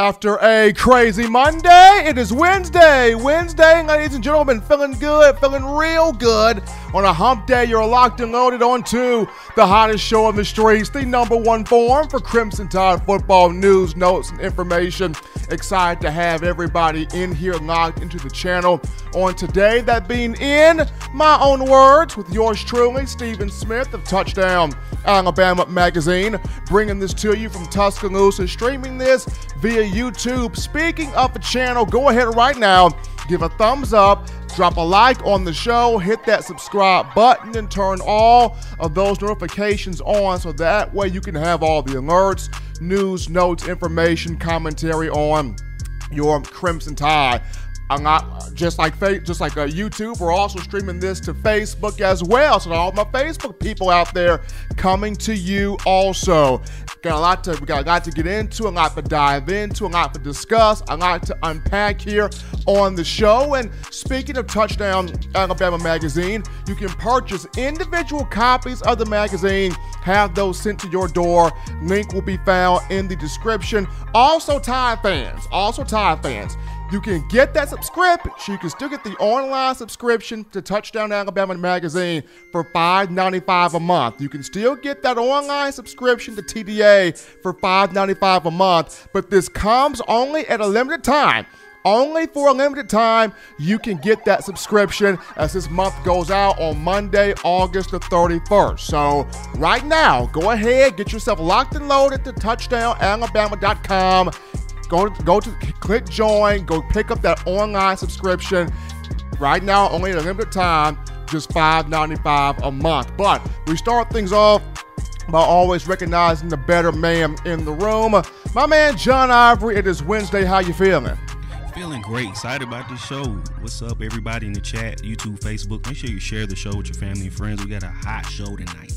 After a crazy Monday, it is Wednesday. Wednesday, ladies and gentlemen, feeling good, feeling real good. On a hump day, you're locked and loaded onto the hottest show on the streets, the number one forum for Crimson Tide football news, notes, and information. Excited to have everybody in here locked into the channel on today. That being in my own words, with yours truly, Stephen Smith of Touchdown Alabama Magazine, bringing this to you from Tuscaloosa, streaming this via YouTube. Speaking of the channel, go ahead right now, give a thumbs up, drop a like on the show, hit that subscribe button, and turn all of those notifications on so that way you can have all the alerts, news, notes, information, commentary on your Crimson Tide. I'm not just like just like uh, YouTube. We're also streaming this to Facebook as well. So all my Facebook people out there coming to you also. Got a lot to we got a lot to get into, a lot to dive into, a lot to discuss, a lot to unpack here on the show. And speaking of Touchdown Alabama magazine, you can purchase individual copies of the magazine, have those sent to your door. Link will be found in the description. Also, Tide fans, also Tide fans. You can get that subscription. You can still get the online subscription to Touchdown Alabama magazine for $5.95 a month. You can still get that online subscription to TDA for $5.95 a month, but this comes only at a limited time. Only for a limited time, you can get that subscription as this month goes out on Monday, August the 31st. So, right now, go ahead, get yourself locked and loaded to touchdownalabama.com Go go to click join. Go pick up that online subscription. Right now, only a limited time, just $5.95 a month. But we start things off by always recognizing the better man in the room. My man John Ivory. It is Wednesday. How you feeling? Feeling great, excited about this show. What's up, everybody in the chat, YouTube, Facebook? Make sure you share the show with your family and friends. We got a hot show tonight.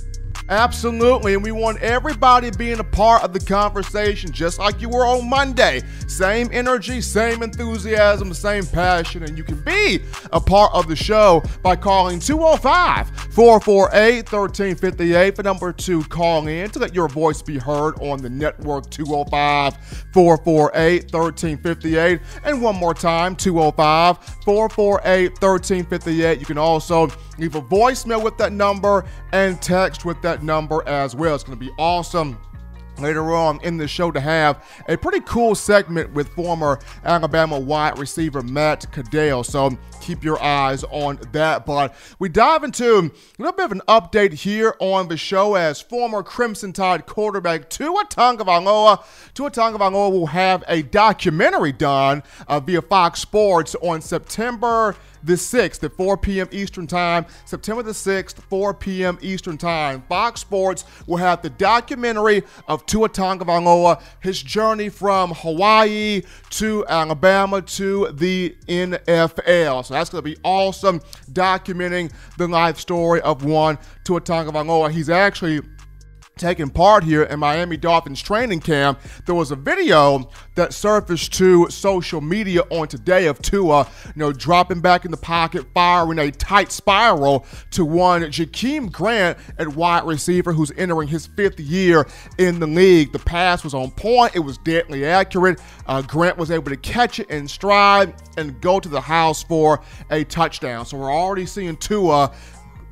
Absolutely. And we want everybody being a part of the conversation, just like you were on Monday. Same energy, same enthusiasm, same passion. And you can be a part of the show by calling 205 448 1358. The number two, call in to let your voice be heard on the network 205 448 1358. And one more time, 205 448 1358. You can also leave a voicemail with that number and text with that number as well. It's going to be awesome later on in the show to have a pretty cool segment with former Alabama wide receiver Matt Caddell. So keep your eyes on that. But we dive into a little bit of an update here on the show as former Crimson Tide quarterback Tua Tagovailoa. Tua Tagovailoa will have a documentary done uh, via Fox Sports on September the 6th at 4 p.m. Eastern Time. September the 6th, 4 p.m. Eastern Time. Fox Sports will have the documentary of Tua Tagovailoa, his journey from Hawaii to Alabama to the NFL. So that's going to be awesome documenting the life story of one Tua Tagovailoa. He's actually taking part here in Miami Dolphins training camp, there was a video that surfaced to social media on today of Tua, you know, dropping back in the pocket, firing a tight spiral to one Jakeem Grant at wide receiver who's entering his fifth year in the league. The pass was on point, it was deadly accurate. Uh, Grant was able to catch it in stride and go to the house for a touchdown. So we're already seeing Tua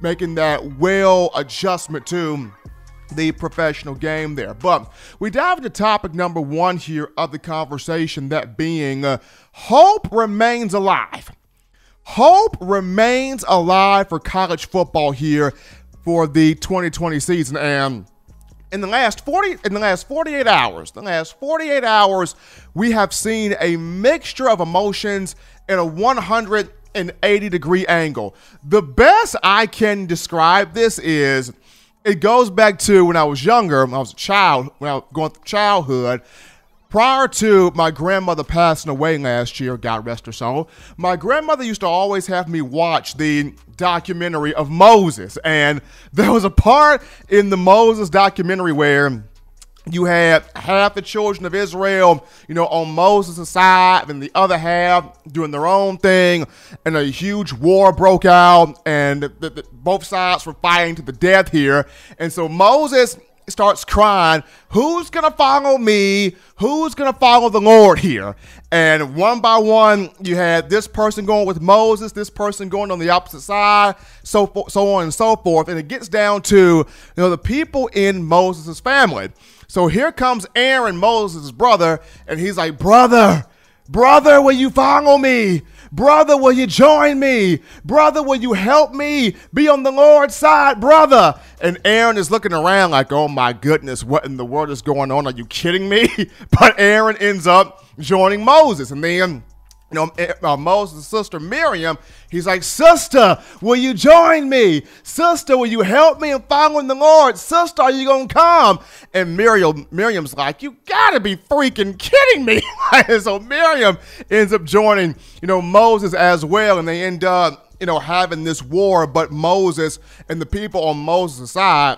making that well adjustment to the professional game there. But we dive into topic number one here of the conversation, that being uh, hope remains alive. Hope remains alive for college football here for the 2020 season. And in the last 40 in the last 48 hours, the last 48 hours, we have seen a mixture of emotions in a 180 degree angle. The best I can describe this is it goes back to when I was younger, when I was a child, when I was going through childhood. Prior to my grandmother passing away last year, God rest her soul, my grandmother used to always have me watch the documentary of Moses. And there was a part in the Moses documentary where you had half the children of Israel, you know, on Moses' side, and the other half doing their own thing, and a huge war broke out, and the, the, both sides were fighting to the death here. And so Moses starts crying, Who's going to follow me? Who's going to follow the Lord here? And one by one, you had this person going with Moses, this person going on the opposite side, so so on and so forth. And it gets down to you know the people in Moses' family. So here comes Aaron, Moses' brother, and he's like, Brother, brother, will you follow me? Brother, will you join me? Brother, will you help me be on the Lord's side, brother? And Aaron is looking around like, oh my goodness, what in the world is going on? Are you kidding me? But Aaron ends up joining Moses. And then you know, eh, uh, Moses' sister Miriam, he's like, Sister, will you join me? Sister, will you help me in following the Lord? Sister, are you going to come? And Miriam, Miriam's like, You got to be freaking kidding me. and so Miriam ends up joining, you know, Moses as well. And they end up, you know, having this war. But Moses and the people on Moses' side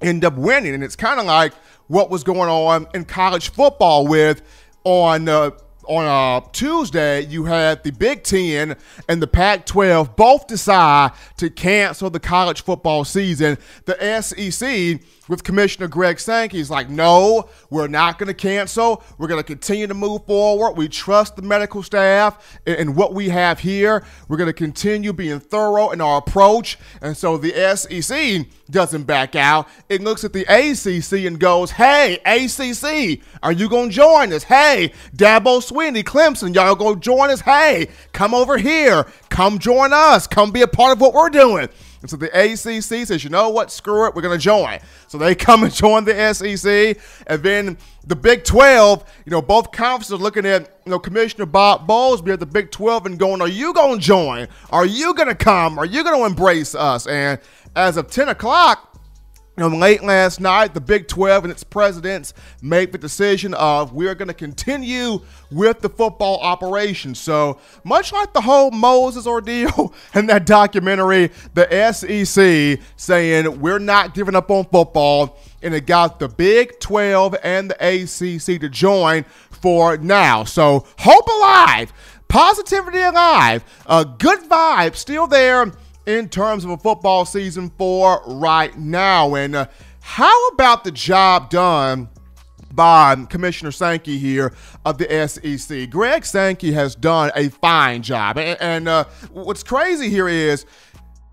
end up winning. And it's kind of like what was going on in college football with on. Uh, on uh, Tuesday, you had the Big Ten and the Pac 12 both decide to cancel the college football season. The SEC with Commissioner Greg Sankey. He's like, no, we're not going to cancel. We're going to continue to move forward. We trust the medical staff and what we have here. We're going to continue being thorough in our approach. And so the SEC doesn't back out. It looks at the ACC and goes, hey, ACC, are you going to join us? Hey, Dabo Swinney, Clemson, y'all go join us? Hey, come over here. Come join us. Come be a part of what we're doing. And so the ACC says, you know what? Screw it. We're going to join. So they come and join the SEC. And then the Big 12, you know, both conferences are looking at, you know, Commissioner Bob Bowlesby at the Big 12 and going, are you going to join? Are you going to come? Are you going to embrace us? And as of 10 o'clock, know, late last night, the Big 12 and its presidents made the decision of we're going to continue with the football operation. So, much like the whole Moses ordeal and that documentary, the SEC saying we're not giving up on football, and it got the Big 12 and the ACC to join for now. So, hope alive, positivity alive, a good vibe still there in terms of a football season for right now. And uh, how about the job done? by Commissioner Sankey here of the SEC. Greg Sankey has done a fine job. And, and uh, what's crazy here is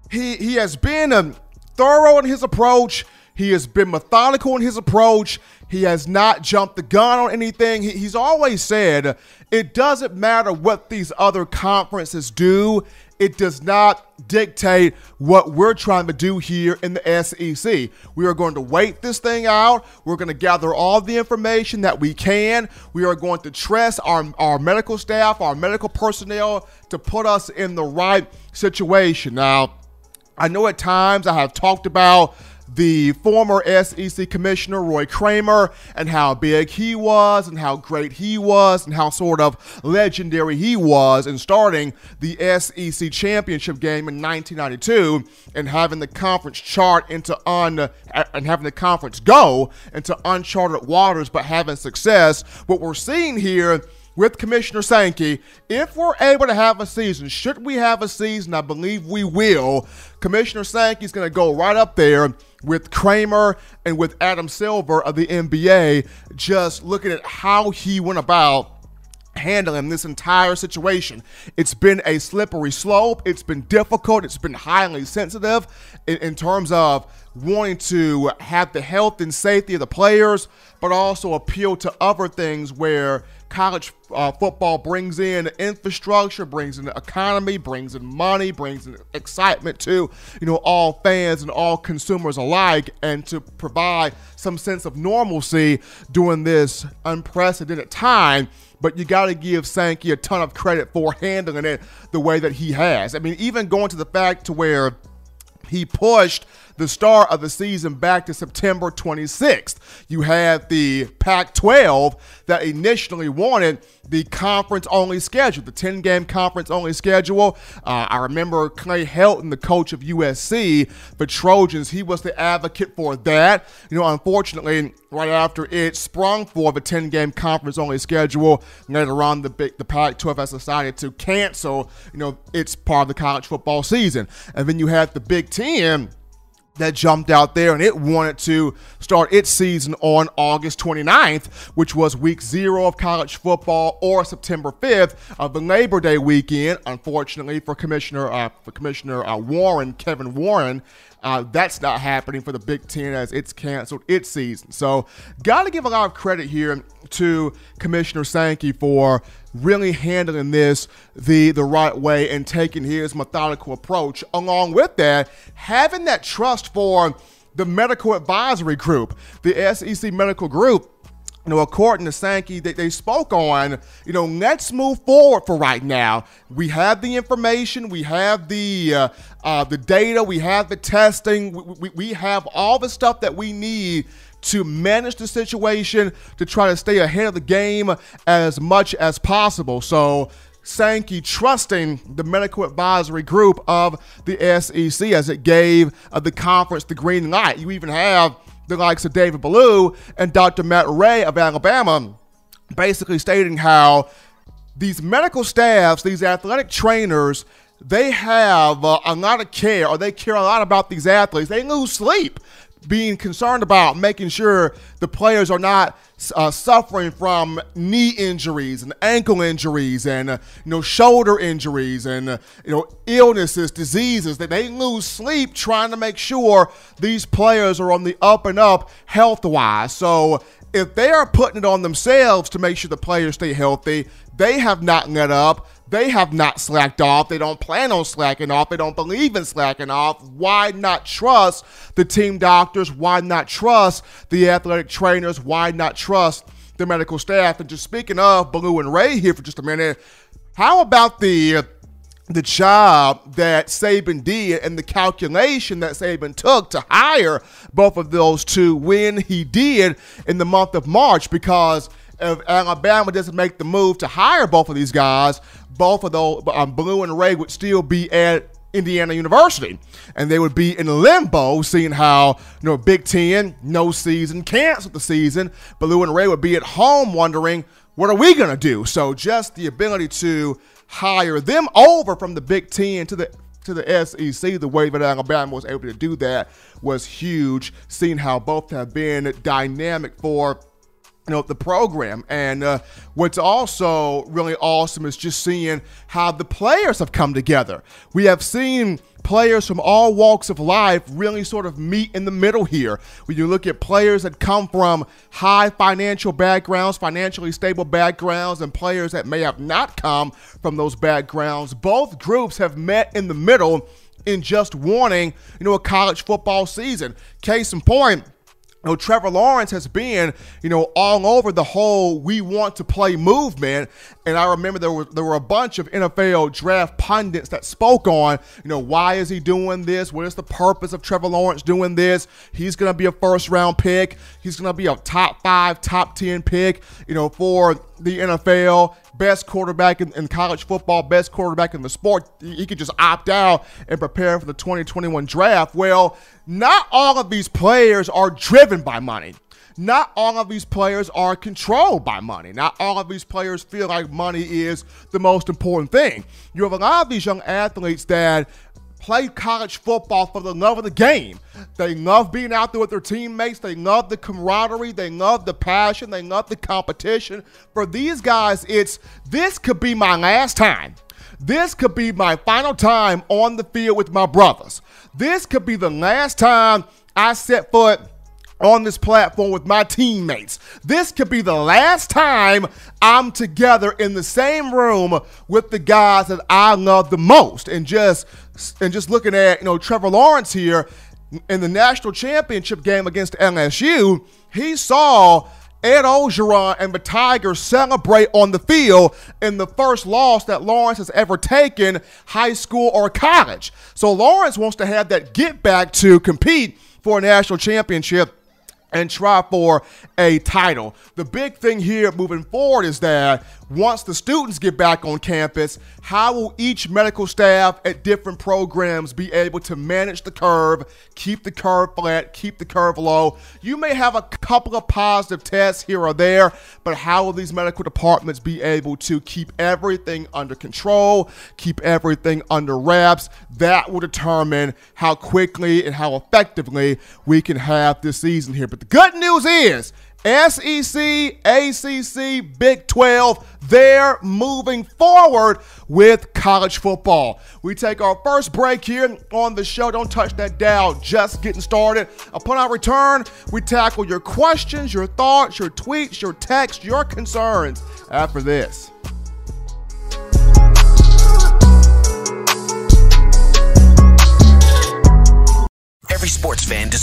he, he has been um, thorough in his approach. He has been methodical in his approach. He has not jumped the gun on anything. He, he's always said it doesn't matter what these other conferences do it does not dictate what we're trying to do here in the SEC. We are going to wait this thing out. We're going to gather all the information that we can. We are going to trust our, our medical staff, our medical personnel to put us in the right situation. Now, I know at times I have talked about the former SEC commissioner, Roy Kramer, and how big he was, and how great he was, and how sort of legendary he was in starting the SEC championship game in 1992 and having the conference chart into un and having the conference go into uncharted waters, but having success. What we're seeing here with Commissioner Sankey, if we're able to have a season, should we have a season, I believe we will, Commissioner Sankey is going to go right up there with Kramer and with Adam Silver of the NBA, just looking at how he went about handling this entire situation. It's been a slippery slope. It's been difficult. It's been highly sensitive in, in, terms of wanting to have the health and safety of the players, but also appeal to other things where college uh, football brings in infrastructure, brings in the economy, brings in money, brings in excitement to you know all fans and all consumers alike, and to provide some sense of normalcy during this unprecedented time. But you got to give Sankey a ton of credit for handling it the way that he has. I mean, even going to the fact to where he pushed the start of the season back to September 26th. You had the Pac 12 that initially wanted the conference only schedule, the 10 game conference only schedule. Uh, I remember Clay Helton, the coach of USC, the Trojans, he was the advocate for that. You know, unfortunately, right after it sprung for the 10 game conference only schedule, later on, the, big, the Pac 12 has decided to cancel, you know, its part of the college football season. And then you had the Big Ten that jumped out there and it wanted to start its season on August 29th, which was week zero of college football, or September 5th of the Labor Day weekend. Unfortunately for Commissioner uh, for Commissioner uh, Warren, Kevin Warren, uh, that's not happening for the Big Ten as it's canceled its season. So, got to give a lot of credit here to Commissioner Sankey for really handling this the the right way and taking his methodical approach. Along with that, having that trust for the medical advisory group, the SEC medical group you know, according to Sankey, they, they spoke on, you know, let's move forward for right now. We have the information, we have the uh, uh, the data, we have the testing, we, we, we have all the stuff that we need to manage the situation to try to stay ahead of the game as much as possible. So Sankey trusting the medical advisory group of the SEC as it gave uh, the conference the green light. You even have the likes of David Ballou and Dr. Matt Rhea of Alabama basically stating how these medical staffs, these athletic trainers, they have uh, a lot of care or they care a lot about these athletes. They lose sleep being concerned about making sure the players are not uh, suffering from knee injuries and ankle injuries and uh, you know shoulder injuries and uh, you know illnesses, diseases that they lose sleep trying to make sure these players are on the up and up health wise. So if they are putting it on themselves to make sure the players stay healthy, they have not let up. They have not slacked off. They don't plan on slacking off. They don't believe in slacking off. Why not trust the team doctors? Why not trust the athletic trainers? Why not trust the medical staff? And just speaking of Ballou and Rhea here for just a minute, how about the the job that Saban did and the calculation that Saban took to hire both of those two when he did in the month of March because if Alabama doesn't make the move to hire both of these guys, both of those, um, Ballou and Rhea would still be at Indiana University. And they would be in limbo, seeing how, you know, Big Ten, no season, canceled the season. Ballou and Rhea would be at home wondering, what are we going to do? So just the ability to hire them over from the Big Ten to the to the SEC, the way that Alabama was able to do that was huge. Seeing how both have been dynamic for you know the program. And uh, what's also really awesome is just seeing how the players have come together. We have seen players from all walks of life really sort of meet in the middle here. When you look at players that come from high financial backgrounds financially stable backgrounds and players that may have not come from those backgrounds both groups have met in the middle in just wanting you know a college football season. Case in point you know, Trevor Lawrence has been, you know, all over the whole we want to play movement. And I remember there were there were a bunch of NFL draft pundits that spoke on, you know, why is he doing this? What is the purpose of Trevor Lawrence doing this? He's gonna be a first round pick. He's gonna be a top five, top ten pick, you know, for the NFL, best quarterback in, in, college football, best quarterback in the sport. He could just opt out and prepare for the 2021 draft. Well, not all of these players are driven by money. Not all of these players are controlled by money. Not all of these players feel like money is the most important thing. You have a lot of these young athletes that play college football for the love of the game. They love being out there with their teammates. They love the camaraderie. They love the passion. They love the competition. For these guys, it's this could be my last time. This could be my final time on the field with my brothers. This could be the last time I set foot on this platform with my teammates. This could be the last time I'm together in the same room with the guys that I love the most. And just and just looking at, you know, Trevor Lawrence here in the national championship game against LSU, he saw Ed Orgeron and the Tigers celebrate on the field in the first loss that Lawrence has ever taken, high school or college. So Lawrence wants to have that get back to compete for a national championship and try for a title. The big thing here moving forward is that once the students get back on campus, how will each medical staff at different programs be able to manage the curve, keep the curve flat, keep the curve low? You may have a couple of positive tests here or there, but how will these medical departments be able to keep everything under control, keep everything under wraps? That will determine how quickly and how effectively we can have this season here. But the good news is, SEC, ACC, Big 12, they're moving forward with college football. We take our first break here on the show. Don't touch that dial, just getting started. Upon our return, we tackle your questions, your thoughts, your tweets, your texts, your concerns after this.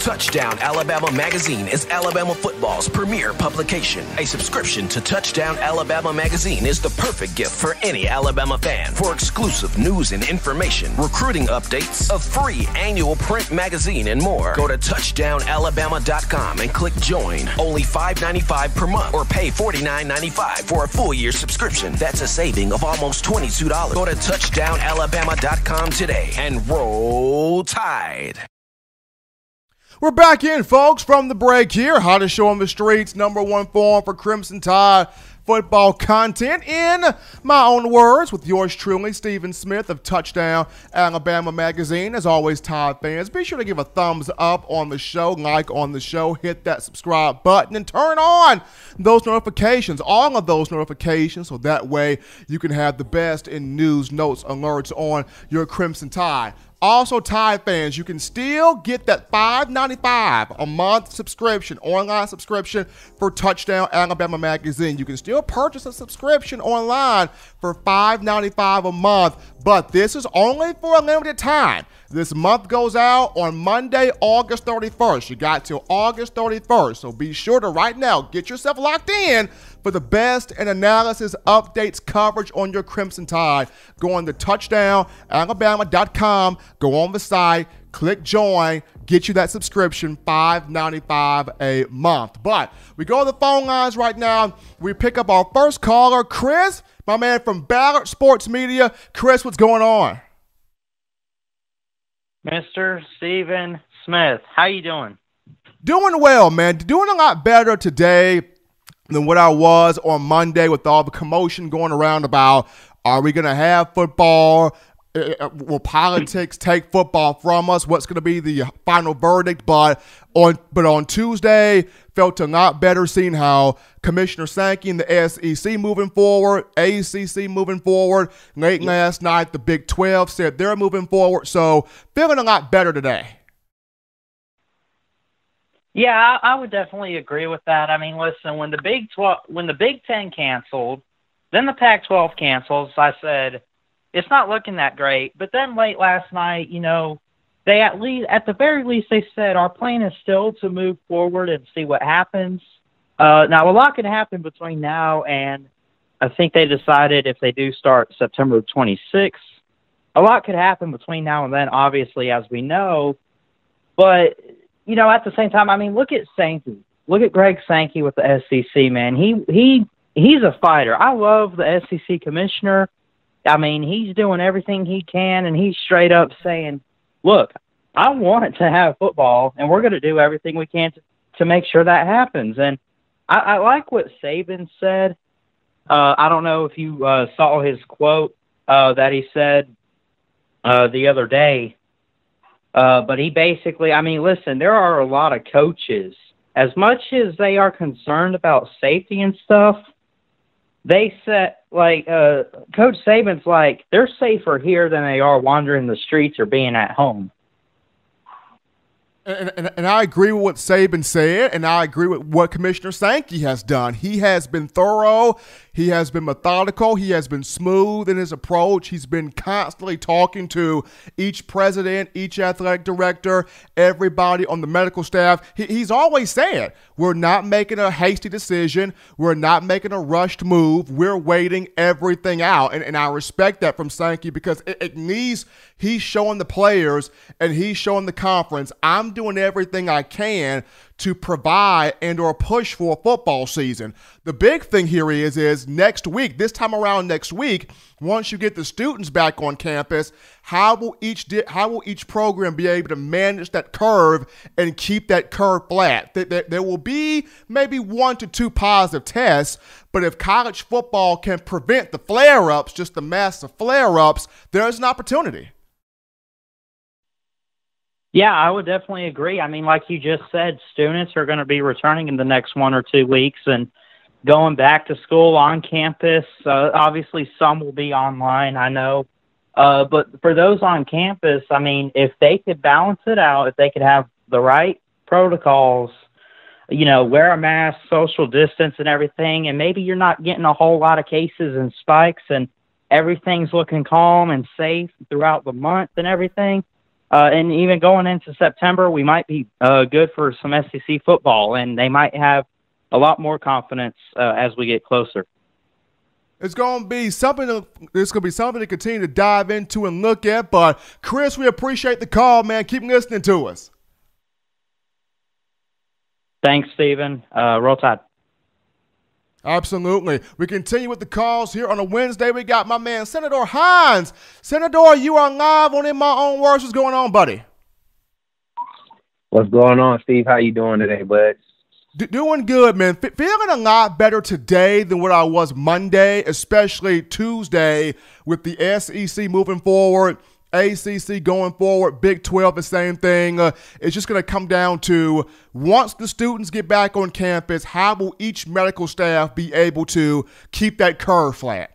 Touchdown Alabama Magazine is Alabama football's premier publication. A subscription to Touchdown Alabama Magazine is the perfect gift for any Alabama fan. For exclusive news and information, recruiting updates, a free annual print magazine, and more, go to touchdownalabama.com and click join. Only $5.95 per month or pay $49.95 for a full year subscription. That's a saving of almost $22. Go to touchdownalabama.com today and roll tide. We're back in, folks, from the break here. Hottest show on the streets, number one forum for Crimson Tide football content in my own words with yours truly, Stephen Smith of Touchdown Alabama Magazine. As always, Tide fans, be sure to give a thumbs up on the show, like on the show, hit that subscribe button, and turn on those notifications, all of those notifications, so that way you can have the best in news, notes, alerts on your Crimson Tide. Also, Tide fans, you can still get that $5.95 a month subscription, online subscription for Touchdown Alabama Magazine. You can still purchase a subscription online for $5.95 a month, but this is only for a limited time. This month goes out on Monday, August 31st. You got till August 31st, so be sure to right now get yourself locked in for the best and analysis, updates, coverage on your Crimson Tide. Go on to touchdownalabama.com, go on the site, click join, get you that subscription, $5.95 a month. But we go to the phone lines right now. We pick up our first caller, Chris, my man from Ballard Sports Media. Chris, what's going on? Mr. Stephen Smith. How you doing? Doing well, man. Doing a lot better today than what I was on Monday with all the commotion going around about are we going to have football? Uh, uh, will politics take football from us? What's going to be the final verdict? But on but on Tuesday, felt a lot better seeing how Commissioner Sankey and the SEC moving forward, ACC moving forward. Late last night, the Big 12 said they're moving forward. So feeling a lot better today. Yeah, I, would definitely agree with that. I mean, listen, when the Big 12, when the Big 10 canceled, then the Pac-12 cancels, I said it's not looking that great. But then late last night, you know, they at least at the very least they said our plan is still to move forward and see what happens. Uh, now a lot can happen between now and I think they decided if they do start September 26th, a lot could happen between now and then, obviously, as we know. But you know, at the same time, I mean, look at Sankey. Look at Greg Sankey with the SEC, man. He he he's a fighter. I love the SEC commissioner. I mean, he's doing everything he can, and he's straight up saying, "Look, I want to have football, and we're going to do everything we can to, to make sure that happens." And I, I like what Saban said. Uh, I don't know if you uh, saw his quote uh, that he said uh, the other day, uh, but he basically, I mean, listen, there are a lot of coaches. As much as they are concerned about safety and stuff, they set like uh, Coach Saban's like they're safer here than they are wandering the streets or being at home. And, and, and, I agree with what Saban said, and I agree with what Commissioner Sankey has done. He has been thorough, he has been methodical, he has been smooth in his approach. He's been constantly talking to each president, each athletic director, everybody on the medical staff. He, he's always saying, We're not making a hasty decision, we're not making a rushed move, we're waiting everything out. And, and I respect that from Sankey because it, it needs, he's showing the players and he's showing the conference, I'm doing everything I can to provide and or push for a football season. The big thing here is is next week, this time around next week, once you get the students back on campus, how will each di- how will each program be able to manage that curve and keep that curve flat? There, there will be maybe one to two positive tests, but if college football can prevent the flare-ups, just the massive flare-ups, there's an opportunity. Yeah, I would definitely agree. I mean, like you just said, students are going to be returning in the next one or two weeks and going back to school on campus. Uh, obviously, some will be online, I know. Uh, but for those on campus, I mean, if they could balance it out, if they could have the right protocols, you know, wear a mask, social distance, and everything, and maybe you're not getting a whole lot of cases and spikes, and everything's looking calm and safe throughout the month and everything uh, and even going into September, we might be uh, good for some SEC football, and they might have a lot more confidence uh, as we get closer. It's going to be something. To, it's going to be something to continue to dive into and look at. But Chris, we appreciate the call, man. Keep listening to us. Thanks, Stephen. Uh, roll Tide. Absolutely. We continue with the calls here on a Wednesday. We got my man, Senator Hines. Senator, you are live on In My Own Words. What's going on, buddy? What's going on, Steve? How you doing today, bud? D- doing good, man. F- feeling a lot better today than what I was Monday, especially Tuesday with the SEC moving forward. ACC going forward, Big 12, the same thing. Uh, it's just going to come down to once the students get back on campus, how will each medical staff be able to keep that curve flat?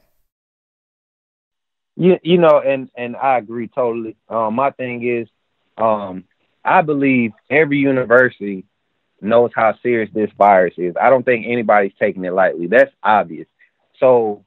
You, you know, and, and I agree totally. Um, my thing is, um, I believe every university knows how serious this virus is. I don't think anybody's taking it lightly. That's obvious. So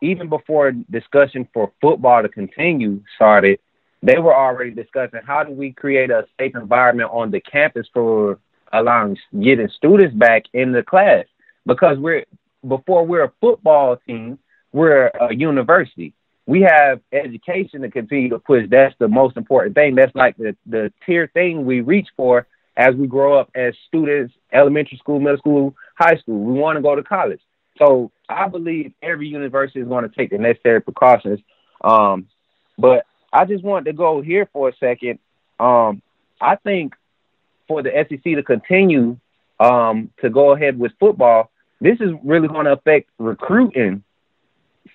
even before discussion for football to continue started, they were already discussing how do we create a safe environment on the campus for allowing getting students back in the class because we're before we're a football team, we're a university. We have education to continue to push. That's the most important thing. That's like the the tier thing we reach for as we grow up as students, elementary school, middle school, high school. We want to go to college. So I believe every university is going to take the necessary precautions. Um, but I just wanted to go here for a second. Um, I think for the SEC to continue um, to go ahead with football, this is really going to affect recruiting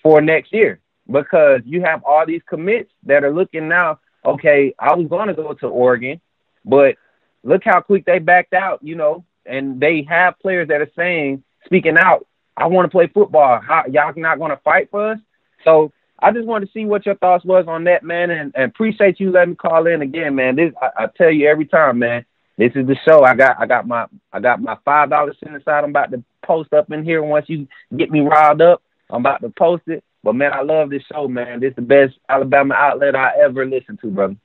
for next year because you have all these commits that are looking now. Okay, I was going to go to Oregon, but look how quick they backed out. You know, and they have players that are saying, speaking out, I want to play football. How, y'all not going to fight for us? So I just wanted to see what your thoughts was on that, man, and, and appreciate you letting me call in again, man. This I, I tell you every time, man. This is the show. I got I got my I got my five dollars sitting aside. I'm about to post up in here. Once you get me riled up, I'm about to post it. But man, I love this show, man. This is the best Alabama outlet I ever listened to, brother.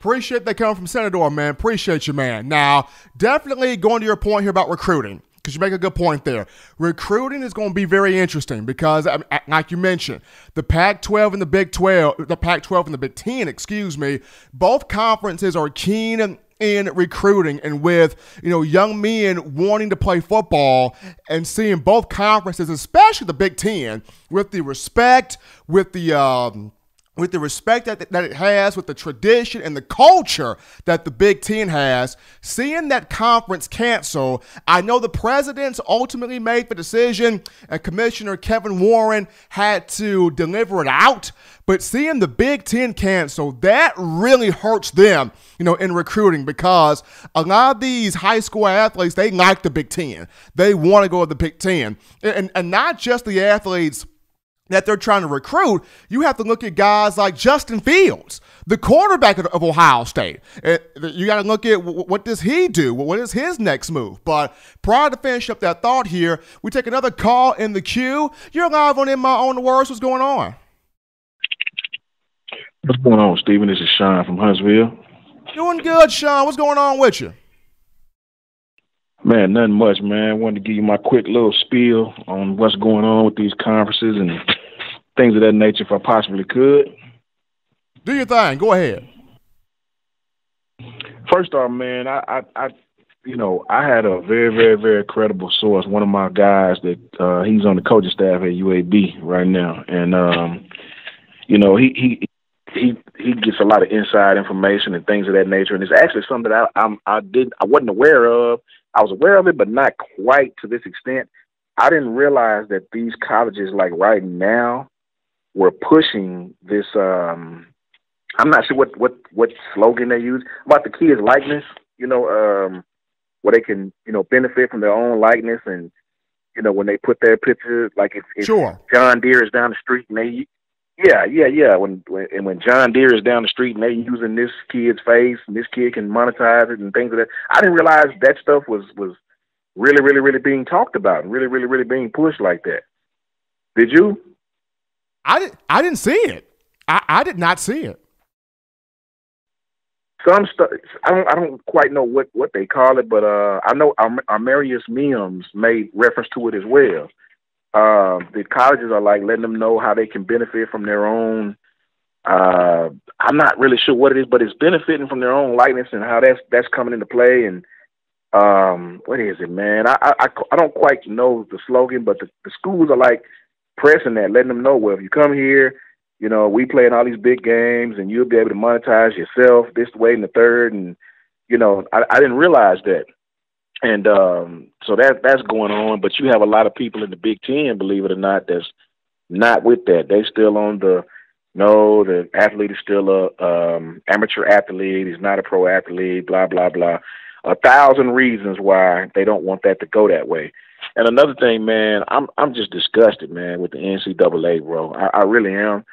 Appreciate that coming from Senator, man. Appreciate you, man. Now, definitely going to your point here about recruiting because you make a good point there. Recruiting is going to be very interesting because, like you mentioned, the Pac-12 and the Big 12, the Pac-12 and the Big 10, excuse me, both conferences are keen in, in recruiting and with you know young men wanting to play football and seeing both conferences, especially the Big 10, with the respect, with the um, with the respect that, that it has, with the tradition and the culture that the Big Ten has, seeing that conference cancel, I know the presidents ultimately made the decision, and Commissioner Kevin Warren had to deliver it out. But seeing the Big Ten cancel, that really hurts them, you know, in recruiting because a lot of these high school athletes, they like the Big Ten. They want to go to the Big Ten. And, and not just the athletes that they're trying to recruit, you have to look at guys like Justin Fields, the quarterback of Ohio State. You got to look at what does he do? What is his next move? But prior to finish up that thought here, we take another call in the queue. You're live on In My Own Words. What's going on? What's going on, Stephen? This is Sean from Huntsville. Doing good, Sean. What's going on with you? Man, nothing much, man. I wanted to give you my quick little spiel on what's going on with these conferences and things of that nature if I possibly could. Do your thing. Go ahead. First off, man, I, I, I you know, I had a very, very, very credible source. One of my guys that uh, he's on the coaching staff at UAB right now, and um, you know, he he he he gets a lot of inside information and things of that nature, and it's actually something that I I'm, I did I wasn't aware of. I was aware of it, but not quite to this extent. I didn't realize that these colleges, like right now, were pushing this. um I'm not sure what what what slogan they use about the kids' likeness. You know, um, where they can you know benefit from their own likeness, and you know when they put their picture, like if, if sure. John Deere is down the street and they yeah, yeah, yeah. When, when and when John Deere is down the street and they using this kid's face and this kid can monetize it and things of like that, I didn't realize that stuff was was really, really, really being talked about and really, really, really being pushed like that. Did you? I did. I didn't see it. I, I did not see it. Some stuff. I don't. I don't quite know what what they call it, but uh, I know Amarius Mims made reference to it as well. Uh, the colleges are like letting them know how they can benefit from their own. Uh, I'm not really sure what it is, but it's benefiting from their own likeness and how that's that's coming into play. And um, what is it, man? I I, I don't quite know the slogan, but the, the schools are like pressing that, letting them know, well, if you come here, you know, we play in all these big games, and you'll be able to monetize yourself this way and the third, and you know, I, I didn't realize that and um, so that that's going on. But you have a lot of people in the Big Ten, believe it or not, that's not with that. They still on the no, the athlete is still a um, amateur athlete. He's not a pro athlete. Blah blah blah. A thousand reasons why they don't want that to go that way. And another thing, man, I'm I'm just disgusted, man, with the NCAA, bro. I, I really am.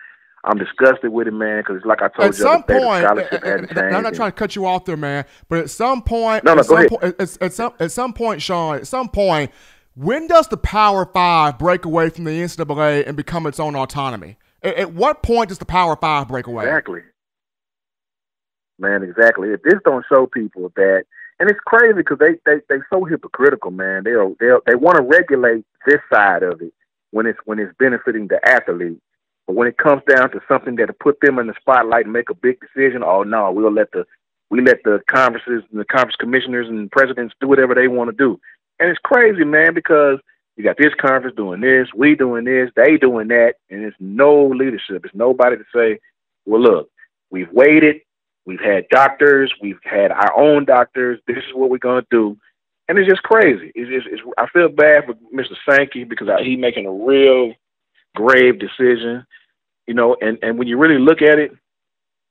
I'm disgusted with it, man, because it's like I told at you, some point, scholarship eh, eh, eh, and, and, I'm not trying to cut you off there, man, but at some point, no, no, at, go some ahead. Po- at, at, some, at some point, Sean, at some point, when does the Power Five break away from the NCAA and become its own autonomy? At, at what point does the Power Five break away? Exactly, man. Exactly. If this don't show people that, and it's crazy because they they they so hypocritical, man. They they they want to regulate this side of it when it's when it's benefiting the athlete but when it comes down to something that put them in the spotlight and make a big decision, oh no, we'll let the we let the conferences and the conference commissioners and presidents do whatever they want to do. And it's crazy, man, because you got this conference doing this, we doing this, they doing that, and it's no leadership. It's nobody to say, well, look, we've waited, we've had doctors, we've had our own doctors. This is what we're gonna do, and it's just crazy. It's just, it's, I feel bad for Mr. Sankey because he making a real grave decision you know, and, and when you really look at it,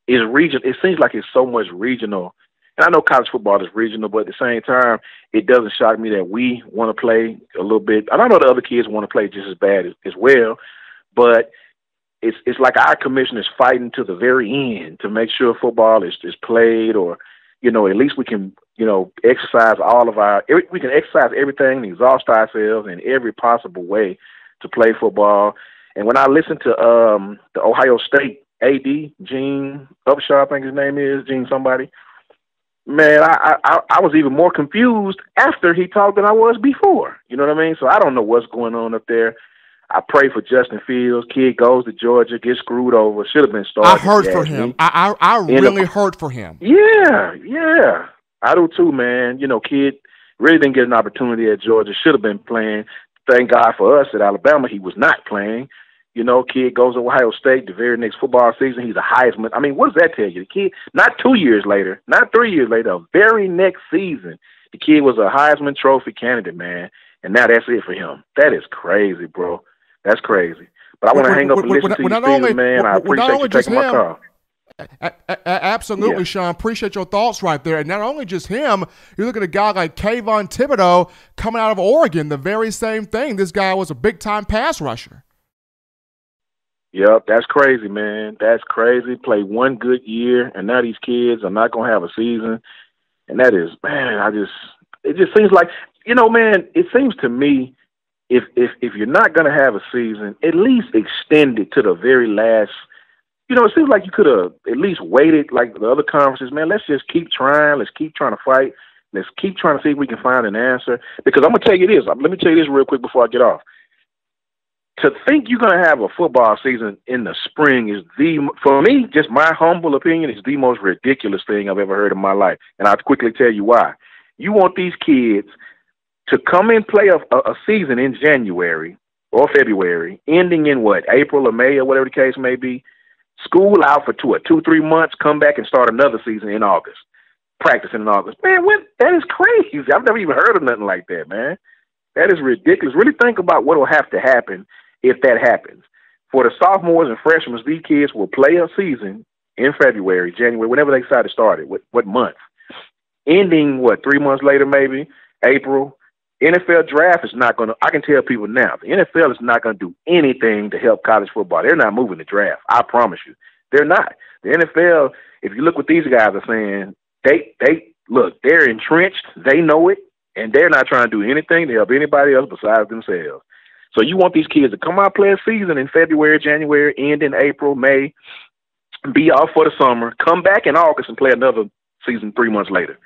it, is region. It seems like it's so much regional. And I know college football is regional, but at the same time, it doesn't shock me that we want to play a little bit. And I know the other kids want to play just as bad as, as well, but it's it's like our commission is fighting to the very end to make sure football is is played, or you know, at least we can you know exercise all of our we can exercise everything and exhaust ourselves in every possible way to play football and when I listened to um, the Ohio State AD, Gene Upshaw, I think his name is, Gene somebody, man, I, I, I was even more confused after he talked than I was before. You know what I mean? So I don't know what's going on up there. I pray for Justin Fields. Kid goes to Georgia, gets screwed over. Should have been started. I heard for him. I I, I really heard for him. Yeah, yeah, I do too, man. You know, kid really didn't get an opportunity at Georgia. Should have been playing. Thank God for us at Alabama, he was not playing. You know, kid goes to Ohio State the very next football season. He's a Heisman. I mean, what does that tell you? The kid, not two years later, not three years later, the very next season, the kid was a Heisman Trophy candidate, man. And now that's it for him. That is crazy, bro. That's crazy. But I want to hang up and listen to you, Steven, man. I appreciate you taking my call. A- a- absolutely, yeah. Sean. Appreciate your thoughts right there. And not only just him, you look at a guy like Kayvon Thibodeaux coming out of Oregon, the very same thing. This guy was a big time pass rusher. Yep, that's crazy, man. That's crazy. Play one good year, and now these kids are not gonna have a season, and that is, man. I just, it just seems like, you know, man. It seems to me, if if if you're not gonna have a season, at least extend it to the very last. You know, it seems like you could have at least waited, like the other conferences. Man, let's just keep trying. Let's keep trying to fight. Let's keep trying to see if we can find an answer. Because I'm gonna tell you this. Let me tell you this real quick before I get off to think you're going to have a football season in the spring is the for me just my humble opinion is the most ridiculous thing I've ever heard in my life, and I'll quickly tell you why. You want these kids to come and play a, a season in January or February, ending in what April or May or whatever the case may be. School out for two or two three months, come back and start another season in August, practicing in August. Man, what that is crazy. I've never even heard of nothing like that, man. That is ridiculous. Really think about what will have to happen if that happens. For the sophomores and freshmen, these kids will play a season in February, January, whenever they decide to start it, what, what month. Ending, what, three months later, maybe, April. NFL draft is not going to, I can tell people now, the NFL is not going to do anything to help college football. They're not moving the draft. I promise you. They're not. The NFL, if you look what these guys are saying, they, they, look, they're entrenched. They know it, and they're not trying to do anything to help anybody else besides themselves. So you want these kids to come out play a season in February, January, end in April, May, be off for the summer, come back in August and play another season three months later.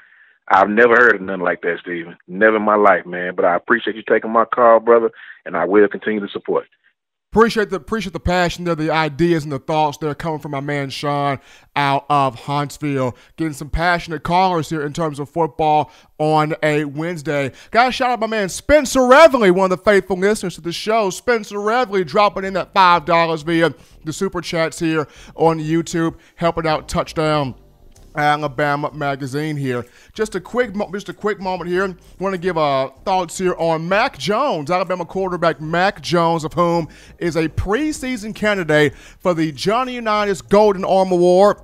I've never heard of nothing like that, Steven. Never in my life, man. But I appreciate you taking my call, brother, and I will continue to support. Appreciate the appreciate the passion there, the ideas and the thoughts that are coming from my man Sean out of Huntsville. Getting some passionate callers here in terms of football on a Wednesday. Got to shout out my man Spencer Reveley, one of the faithful listeners to the show. Spencer Reveley dropping in that five dollars via the super chats here on YouTube, helping out touchdown Alabama magazine here. Just a quick, just a quick moment here. Want to give uh, thoughts here on Mac Jones, Alabama quarterback Mac Jones, of whom is a preseason candidate for the Johnny Unitas Golden Arm Award.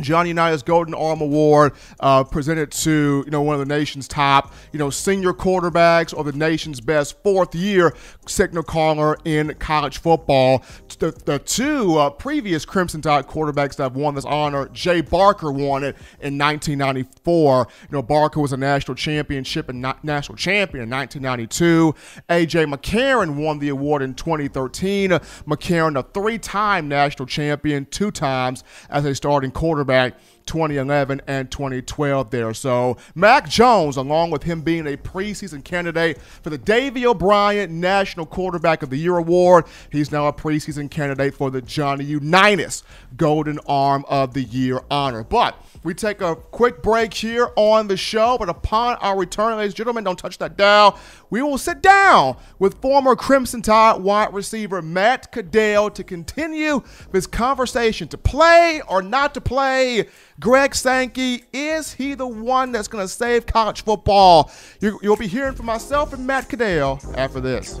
Johnny Unitas Golden Arm Award uh, presented to you know one of the nation's top you know senior quarterbacks or the nation's best fourth year signal caller in college football. The, the two uh, previous Crimson Tide quarterbacks that have won this honor, Jay Barker won it in 1994. You know Barker was a national championship and national champion in 1992. AJ McCarron won the award in 2013. McCarron, a three-time national champion, two times as a starting quarterback quarterback 2011 and 2012 there. So Mac Jones, along with him being a preseason candidate for the Davy O'Brien National Quarterback of the Year award, he's now a preseason candidate for the Johnny Unitas Golden Arm of the Year honor. But we take a quick break here on the show, but upon our return, ladies and gentlemen, don't touch that dial. We will sit down with former Crimson Tide wide receiver Matt Caddell to continue this conversation to play or not to play. Greg Sankey, is he the one that's going to save college football? You, will be hearing from myself and Matt Caddell after this.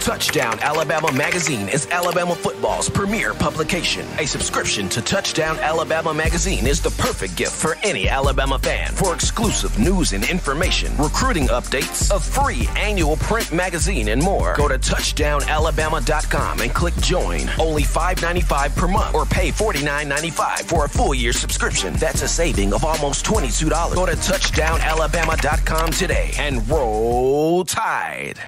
Touchdown Alabama Magazine is Alabama football's premier publication. A subscription to Touchdown Alabama Magazine is the perfect gift for any Alabama fan. For exclusive news and information, recruiting updates, a free annual print magazine, and more, go to touchdownalabama.com and click join. Only $5.95 per month or pay $49.95 for a full year subscription. That's a saving of almost $22. Go to touchdownalabama.com today and roll tide.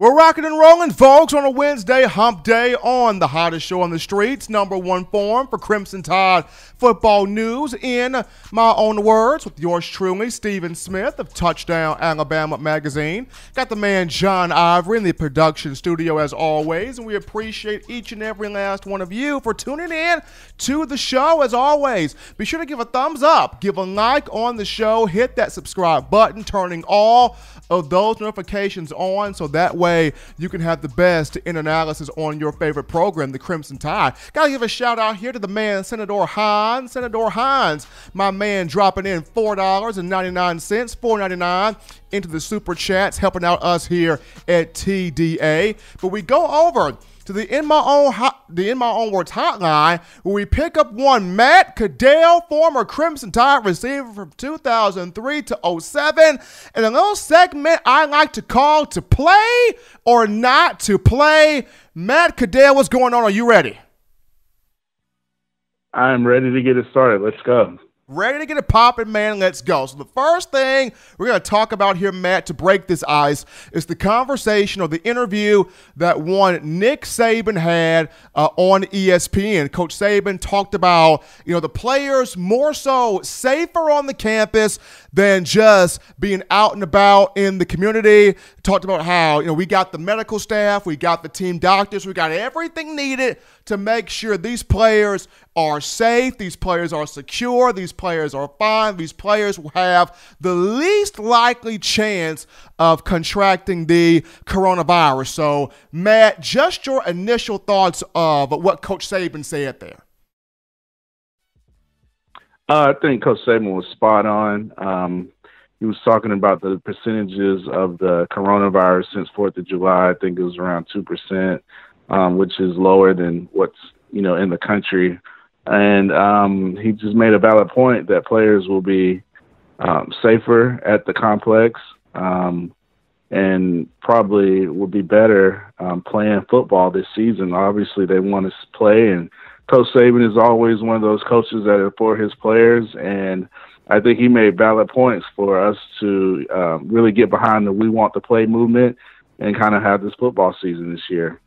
We're rocking and rolling, folks, on a Wednesday hump day on the hottest show on the streets, number one form for Crimson Tide football news in my own words with yours truly, Stephen Smith of Touchdown Alabama Magazine. Got the man John Ivory in the production studio as always, and we appreciate each and every last one of you for tuning in to the show as always. Be sure to give a thumbs up, give a like on the show, hit that subscribe button, turning all of those notifications on so that way way you can have the best in analysis on your favorite program, the Crimson Tide. Gotta give a shout out here to the man, Senator Hines. Senator Hines, my man, dropping in $4.99, $4.99 into the super chats, helping out us here at TDA. But we go over to the in my own the in my own words hotline where we pick up one Matt Caddell, former Crimson Tide receiver from 2003 to 07, and a little segment I like to call to play or not to play. Matt Caddell, what's going on? Are you ready? I'm ready to get it started. Let's go. Ready to get it popping, man. Let's go. So, the first thing we're going to talk about here, Matt, to break this ice, is the conversation or the interview that one Nick Saban had uh, on ESPN. Coach Saban talked about, you know, the players more so safer on the campus than just being out and about in the community. Talked about how, you know, we got the medical staff, we got the team doctors, we got everything needed to make sure these players are safe, these players are secure, these players are fine, these players will have the least likely chance of contracting the coronavirus. So, Matt, just your initial thoughts of what Coach Saban said there. Uh, I think Coach Saban was spot on. Um, he was talking about the percentages of the coronavirus since Fourth of July. I think it was around two percent um, which is lower than what's you know in the country. And um, he just made a valid point that players will be um, safer at the complex um, and probably will be better um, playing football this season. Obviously, they want to play, and Coach Saban is always one of those coaches that are for his players. And I think he made valid points for us to um, really get behind the "We Want to Play" movement and kind of have this football season this year.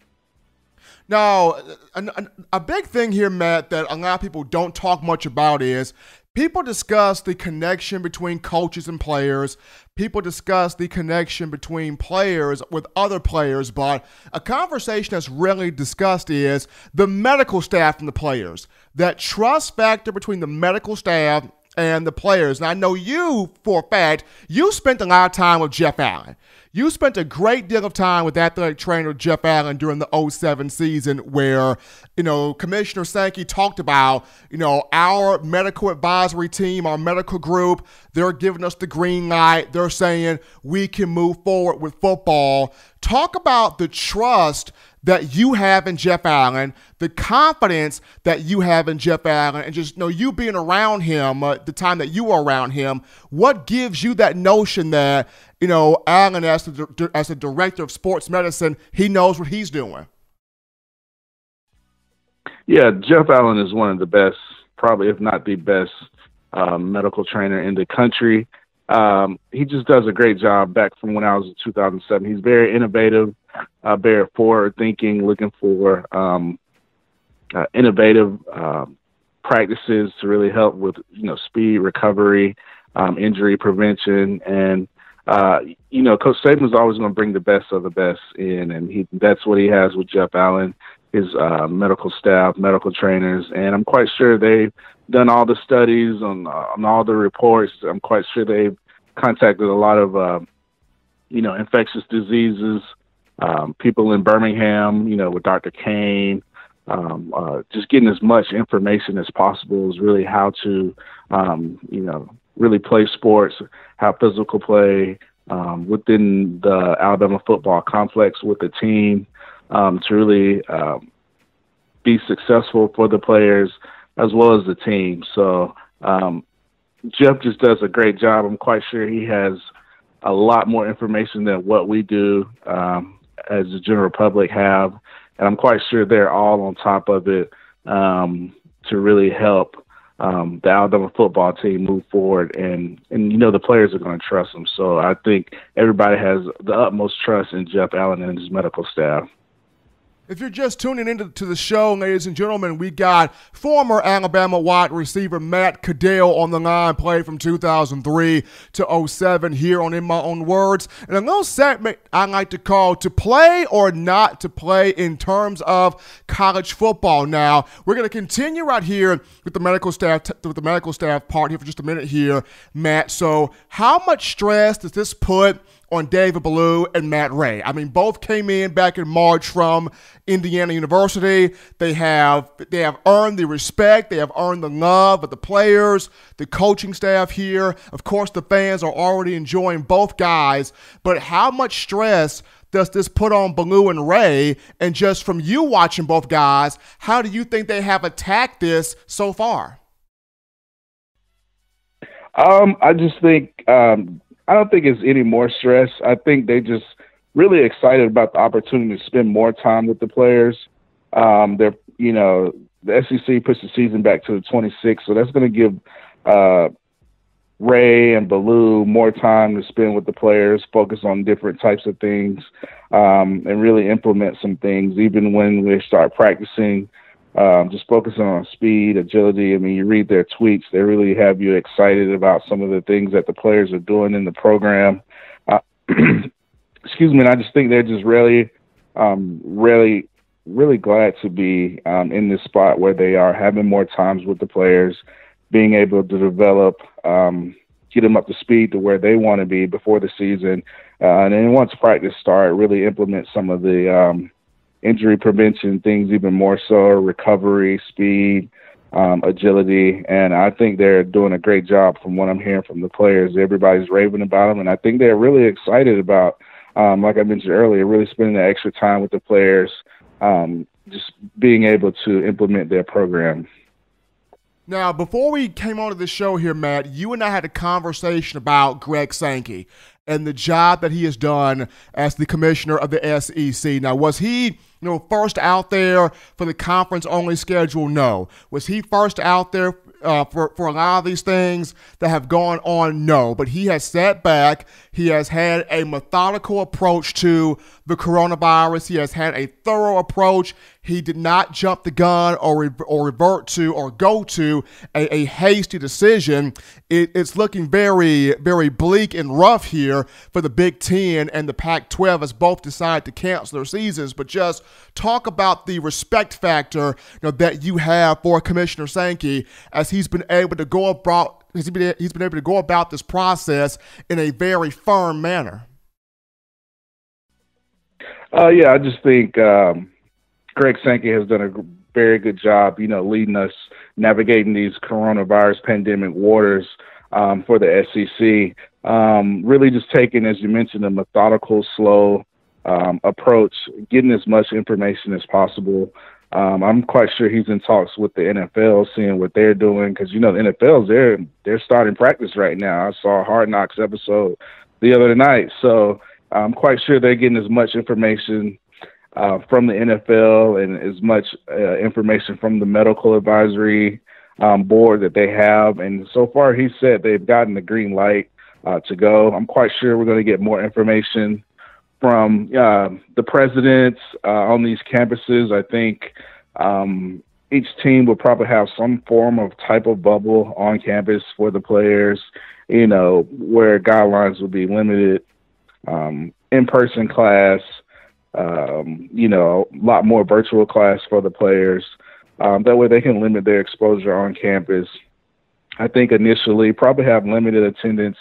Now, a, a, big thing here, Matt, that a lot of people don't talk much about is people discuss the connection between coaches and players. People discuss the connection between players with other players, but a conversation that's rarely discussed is the medical staff and the players. That trust factor between the medical staff and the players. And I know you, for a fact, you spent a lot of time with Jeff Allen. You spent a great deal of time with athletic trainer Jeff Allen during the 07 season where, you know, Commissioner Sankey talked about, you know, our medical advisory team, our medical group, they're giving us the green light. They're saying we can move forward with football. Talk about the trust that you have in Jeff Allen, the confidence that you have in Jeff Allen, and just you know you being around him, uh, the time that you were around him. What gives you that notion that you know Allen, as the as the director of sports medicine, he knows what he's doing? Yeah, Jeff Allen is one of the best, probably if not the best, uh, medical trainer in the country. Um, he just does a great job back from when I was in 2007. He's very innovative, uh, very forward thinking, looking for um, uh, innovative um, practices to really help with you know speed recovery, um, injury prevention, and uh, you know Coach Saban is always going to bring the best of the best in, and he that's what he has with Jeff Allen, his uh, medical staff, medical trainers, and I'm quite sure they've done all the studies on on all the reports. I'm quite sure they've contacted a lot of uh, you know infectious diseases um, people in Birmingham, you know, with Dr. Kane. Um, uh, just getting as much information as possible is really how to, um, you know, really play sports, have physical play um, within the Alabama football complex with the team um, to really um, be successful for the players as well as the team. So um, Jeff just does a great job. I'm quite sure he has a lot more information than what we do um, as the general public have, and I'm quite sure they're all on top of it um, to really help um, the Alabama football team move forward. And and you know the players are going to trust them. So I think everybody has the utmost trust in Jeff Allen and his medical staff. If you're just tuning into to the show, ladies and gentlemen, we got former Alabama wide receiver Matt Caddell on the line, played from 2003 to 07 here on In My Own Words. And a little segment I like to call To Play or Not to Play in terms of college football. Now, we're going to continue right here with the medical staff, with the medical staff part here for just a minute here, Matt. So, how much stress does this put on David Ballou and Matt Rhea. I mean, both came in back in March from Indiana University. They have they have earned the respect, they have earned the love of the players, the coaching staff here. Of course, the fans are already enjoying both guys, but how much stress does this put on Ballou and Rhea? And just from you watching both guys, how do you think they have attacked this so far? Um, I just think um, I don't think it's any more stress. I think they just really excited about the opportunity to spend more time with the players. Um, they're you know the SEC pushed the season back to the 26th, so that's going to give uh, Rhea and Ballou more time to spend with the players, focus on different types of things, um, and really implement some things. Even when they start practicing, um, just focusing on speed, agility. I mean, you read their tweets; they really have you excited about some of the things that the players are doing in the program. Uh, excuse me, and I just think they're just really, um, really, really glad to be um, in this spot where they are having more times with the players being able to develop, um, get them up to speed to where they want to be before the season, uh, and then once practice start, really implement some of the um, injury prevention things even more so, recovery, speed, um, agility, and I think they're doing a great job from what I'm hearing from the players. Everybody's raving about them, and I think they're really excited about, um, like I mentioned earlier, really spending the extra time with the players, um, just being able to implement their program. Now, before we came onto the show here, Matt, you and I had a conversation about Greg Sankey and the job that he has done as the commissioner of the SEC. Now, was he, you know, first out there for the conference only schedule? No. Was he first out there uh, for, for a lot of these things that have gone on? No. But he has sat back. He has had a methodical approach to the coronavirus. He has had a thorough approach. He did not jump the gun or, re- or revert to or go to a, a hasty decision. It, it's looking very, very bleak and rough here for the Big Ten and the Pac 12 as both decide to cancel their seasons. But just talk about the respect factor you know, that you have for Commissioner Sankey as he's been able to go about he's been, he's been able to go about this process in a very firm manner. Uh, yeah, I just think um, Greg Sankey has done a very good job, you know, leading us navigating these coronavirus pandemic waters um, for the SEC. Um, really, just taking, as you mentioned, a methodical, slow um, approach, getting as much information as possible. Um, I'm quite sure he's in talks with the NFL, seeing what they're doing, because you know the NFL's they're they're starting practice right now. I saw a Hard Knocks episode the other night, so I'm quite sure they're getting as much information uh, from the NFL and as much uh, information from the medical advisory um, board that they have. And so far, he said they've gotten the green light uh, to go. I'm quite sure we're going to get more information from uh, the presidents uh, on these campuses. I think um, each team will probably have some form of type of bubble on campus for the players, you know, where guidelines will be limited um, in-person class, um, you know, a lot more virtual class for the players. Um, that way they can limit their exposure on campus. I think initially probably have limited attendance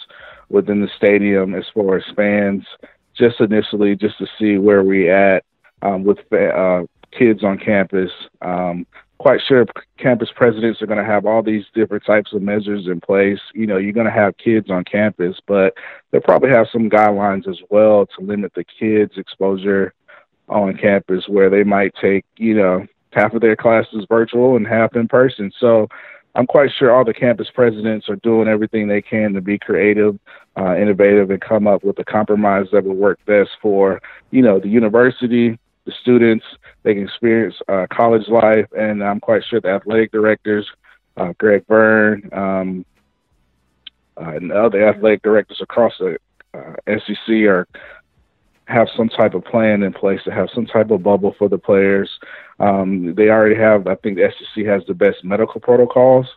within the stadium as far as fans, just initially, just to see where we at um, with uh, kids on campus. Um, quite sure campus presidents are going to have all these different types of measures in place. You know, you're going to have kids on campus, but they'll probably have some guidelines as well to limit the kids' exposure on campus where they might take, you know, half of their classes virtual and half in person. So I'm quite sure all the campus presidents are doing everything they can to be creative, uh, innovative, and come up with a compromise that will work best for, you know, the university, the students, they can experience uh, college life, and I'm quite sure the athletic directors, uh, Greg Byrne, um, uh, and other athletic directors across the uh, SEC are have some type of plan in place to have some type of bubble for the players. Um, they already have, I think the SEC has the best medical protocols.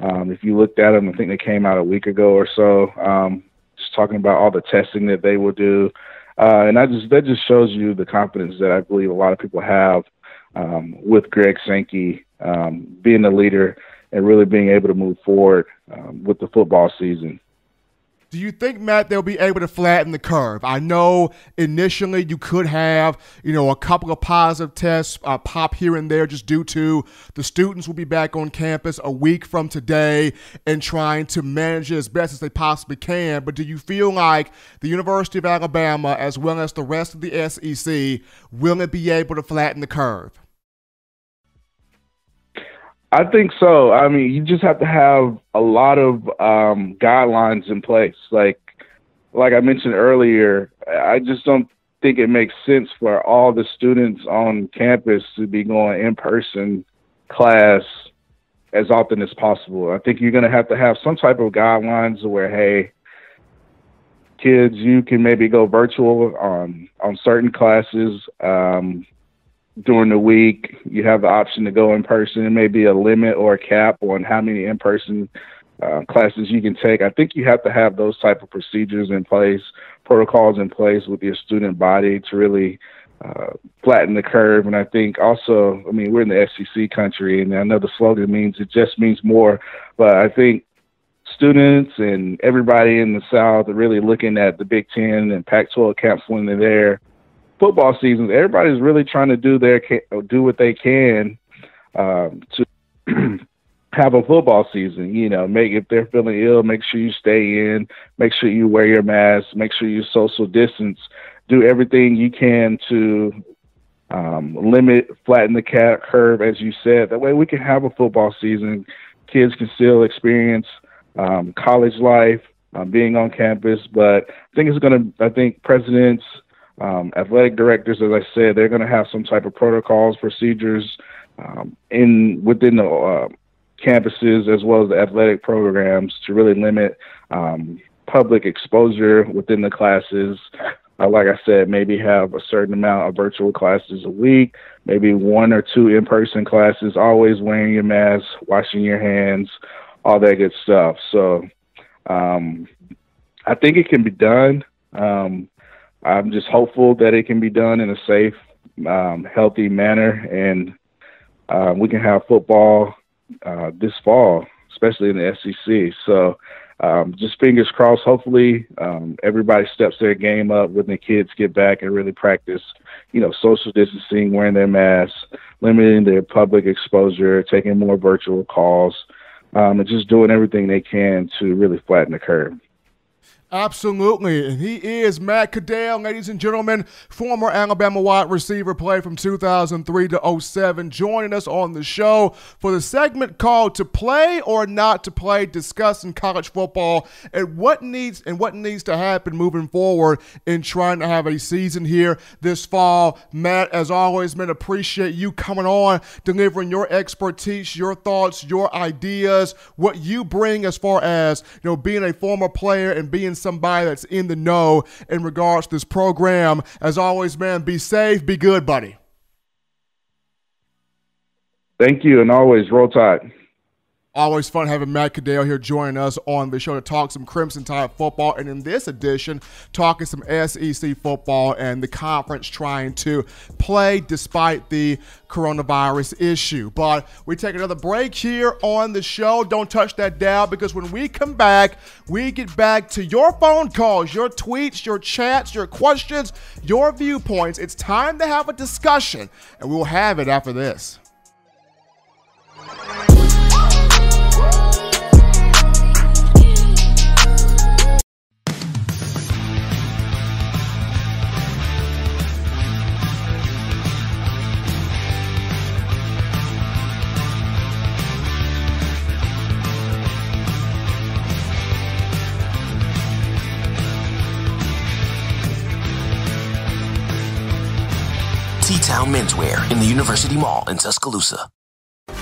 Um, if you looked at them, I think they came out a week ago or so, um, just talking about all the testing that they will do. Uh, and I just that just shows you the confidence that I believe a lot of people have um, with Greg Sankey um, being the leader and really being able to move forward um, with the football season. Do you think, Matt, they'll be able to flatten the curve? I know initially you could have, you know, a couple of positive tests uh, pop here and there just due to the students will be back on campus a week from today and trying to manage it as best as they possibly can. But do you feel like the University of Alabama, as well as the rest of the SEC, will it be able to flatten the curve? I think so. I mean, you just have to have a lot of um, guidelines in place. Like, like I mentioned earlier, I just don't think it makes sense for all the students on campus to be going in person class as often as possible. I think you're going to have to have some type of guidelines where, hey, kids, you can maybe go virtual on on certain classes. Um, during the week. You have the option to go in person. It may be a limit or a cap on how many in person uh, classes you can take. I think you have to have those type of procedures in place, protocols in place with your student body to really uh, flatten the curve. And I think also, I mean, we're in the SEC country, and I know the slogan means it just means more, but I think students and everybody in the South are really looking at the Big Ten and Pac-12 camps when they're there football seasons, everybody's really trying to do their do what they can um, to have a football season. You know, make if they're feeling ill, make sure you stay in, make sure you wear your mask, make sure you social distance, do everything you can to um, limit, flatten the curve, as you said. That way, we can have a football season. Kids can still experience um, college life, um, being on campus. But I think it's going to. I think presidents um, athletic directors, as I said, they're going to have some type of protocols, procedures um, in within the uh, campuses as well as the athletic programs to really limit um, public exposure within the classes. Uh, like I said, maybe have a certain amount of virtual classes a week, maybe one or two in-person classes. Always wearing your mask, washing your hands, all that good stuff. So um, I think it can be done. Um, I'm just hopeful that it can be done in a safe, um, healthy manner, and uh, we can have football uh, this fall, especially in the SEC. So, um, just fingers crossed. Hopefully, um, everybody steps their game up when the kids get back and really practice, you know, social distancing, wearing their masks, limiting their public exposure, taking more virtual calls, um, and just doing everything they can to really flatten the curve. Absolutely. And he is Matt Caddell, ladies and gentlemen, former Alabama wide receiver, played from 2003 to 07, joining us on the show for the segment called To Play or Not to Play, discussing college football and what needs and what needs to happen moving forward in trying to have a season here this fall. Matt, as always, man, appreciate you coming on, delivering your expertise, your thoughts, your ideas, what you bring as far as, you know, being a former player and being somebody that's in the know in regards to this program. As always, man, be safe, be good, buddy. Thank you, and always roll tide. Always fun having Matt Caddell here joining us on the show to talk some Crimson Tide football. And in this edition, talking some SEC football and the conference trying to play despite the coronavirus issue. But we take another break here on the show. Don't touch that dial because when we come back, we get back to your phone calls, your tweets, your chats, your questions, your viewpoints. It's time to have a discussion, and we'll have it after this. Menswear in the University Mall in Tuscaloosa.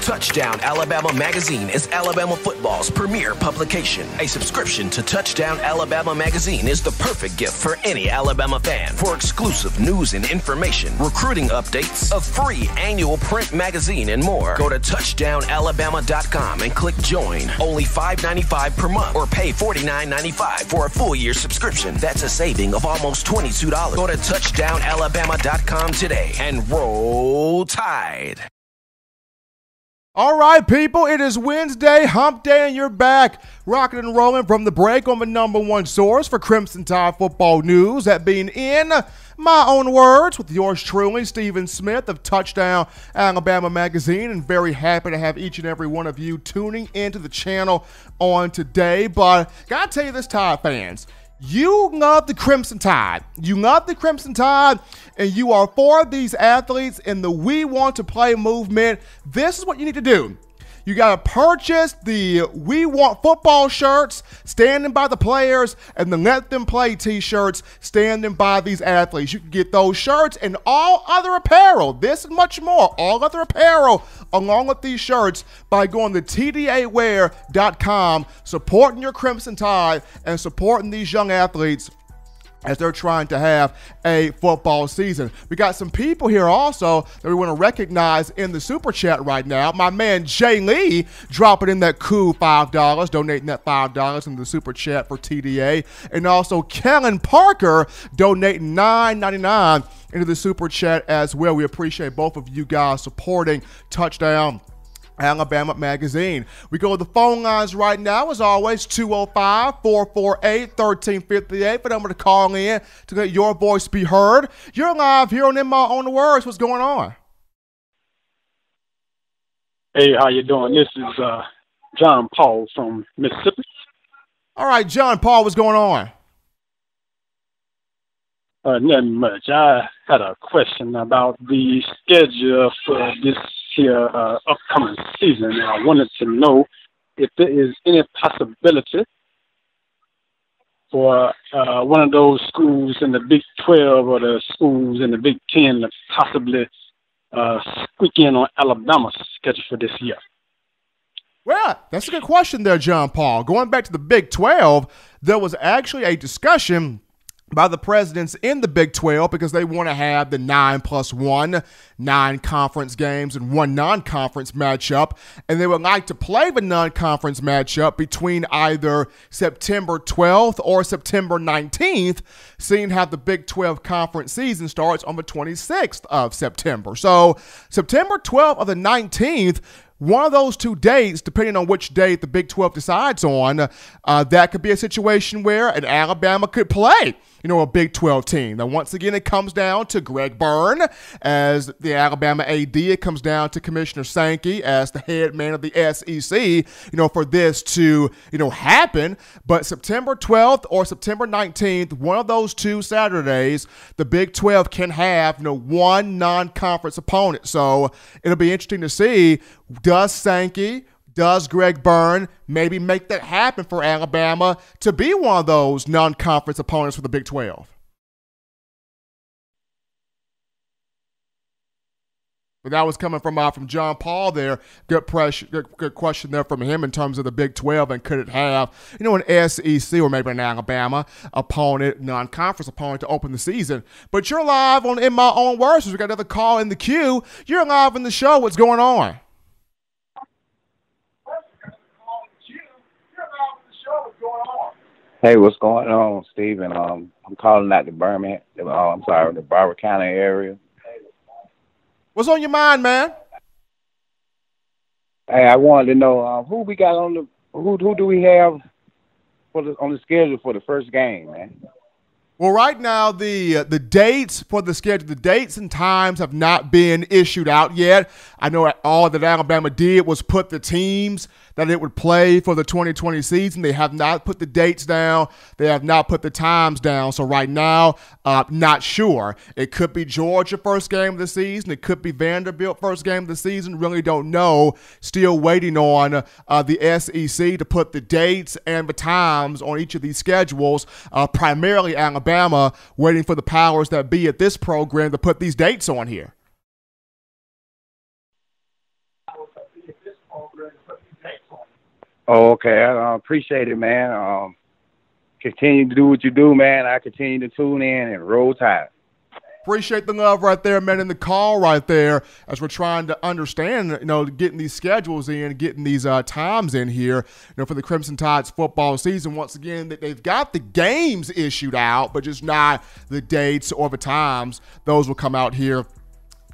Touchdown Alabama Magazine is Alabama football's premier publication. A subscription to Touchdown Alabama Magazine is the perfect gift for any Alabama fan. For exclusive news and information, recruiting updates, a free annual print magazine, and more, go to touchdownalabama.com and click join. Only $5.95 per month or pay $49.95 for a full year subscription. That's a saving of almost $22. Go to touchdownalabama.com today and roll tide. All right, people, it is Wednesday, hump day, and you're back. Rocking and rolling from the break on the number one source for Crimson Tide football news, that being in my own words with yours truly, Stephen Smith of Touchdown Alabama Magazine, and very happy to have each and every one of you tuning into the channel on today. But gotta tell you this, Tide fans, you love the Crimson Tide. You love the Crimson Tide, and you are for these athletes in the We Want to Play movement. This is what you need to do. You got to purchase the We Want Football shirts, standing by the players, and the Let Them Play t shirts, standing by these athletes. You can get those shirts and all other apparel, this and much more, all other apparel, along with these shirts, by going to TDAwear.com, supporting your Crimson Tide, and supporting these young athletes as they're trying to have a football season. We got some people here also that we want to recognize in the super chat right now. My man Jay Lee dropping in that cool $5, donating that $5 in the super chat for TDA. And also Kellen Parker donating $9.99 into the super chat as well. We appreciate both of you guys supporting Touchdown Alabama Magazine. We go to the phone lines right now, as always, 205 448 1358 for them to call in to let your voice be heard. You're live here on In My Own Words. What's going on? Hey, how you doing? This is uh, John Paul from Mississippi. All right, John Paul, what's going on? Uh, nothing much. I had a question about the schedule for this here uh, upcoming season. And I wanted to know if there is any possibility for uh, one of those schools in the Big 12 or the schools in the Big 10 to possibly uh, squeak in on Alabama's schedule for this year. Well, that's a good question there, John Paul. Going back to the Big 12, there was actually a discussion by the presidents in the Big 12 because they want to have the nine plus one, nine conference games and one non conference matchup. And they would like to play the non conference matchup between either September 12th or September 19th, seeing how the Big 12 conference season starts on the 26th of September. So, September 12th or the 19th one of those two dates, depending on which date the Big 12 decides on, uh, that could be a situation where an Alabama could play you know, a Big 12 team. Now, once again, it comes down to Greg Byrne as the Alabama AD. It comes down to Commissioner Sankey as the head man of the SEC, you know, for this to, you know, happen. But September 12th or September 19th, one of those two Saturdays, the Big 12 can have, you know, one non conference opponent. So it'll be interesting to see does Sankey does Greg Byrne maybe make that happen for Alabama to be one of those non conference opponents for the Big 12? But that was coming from uh, from John Paul there. Good, pressure, good, good question there from him in terms of the Big 12 and could it have, you know, an SEC or maybe an Alabama opponent, non conference opponent to open the season. But you're live on In My Own Words. We got another call in the queue. You're live in the show. What's going on? Hey, what's going on, Stephen? Um, I'm calling out the Birmingham. Oh, I'm sorry, the Broward County area. What's on your mind, man? Hey, I wanted to know um, who we got on the who who do we have for the on the schedule for the first game, man? Well, right now the uh, the dates for the schedule, the dates and times have not been issued out yet. I know all that Alabama did was put the teams that it would play for the 2020 season. They have not put the dates down. They have not put the times down. So right now, uh, not sure. It could be Georgia first game of the season. It could be Vanderbilt first game of the season. Really don't know. Still waiting on uh, the SEC to put the dates and the times on each of these schedules. Uh, primarily Alabama waiting for the powers that be at this program to put these dates on here. Oh, okay. I uh, appreciate it, man. Um, continue to do what you do, man. I continue to tune in and roll tide. Appreciate the love right there, man, in the call right there as we're trying to understand, you know, getting these schedules in, getting these uh, times in here, you know, for the Crimson Tides football season. Once again, that they've got the games issued out, but just not the dates or the times. Those will come out here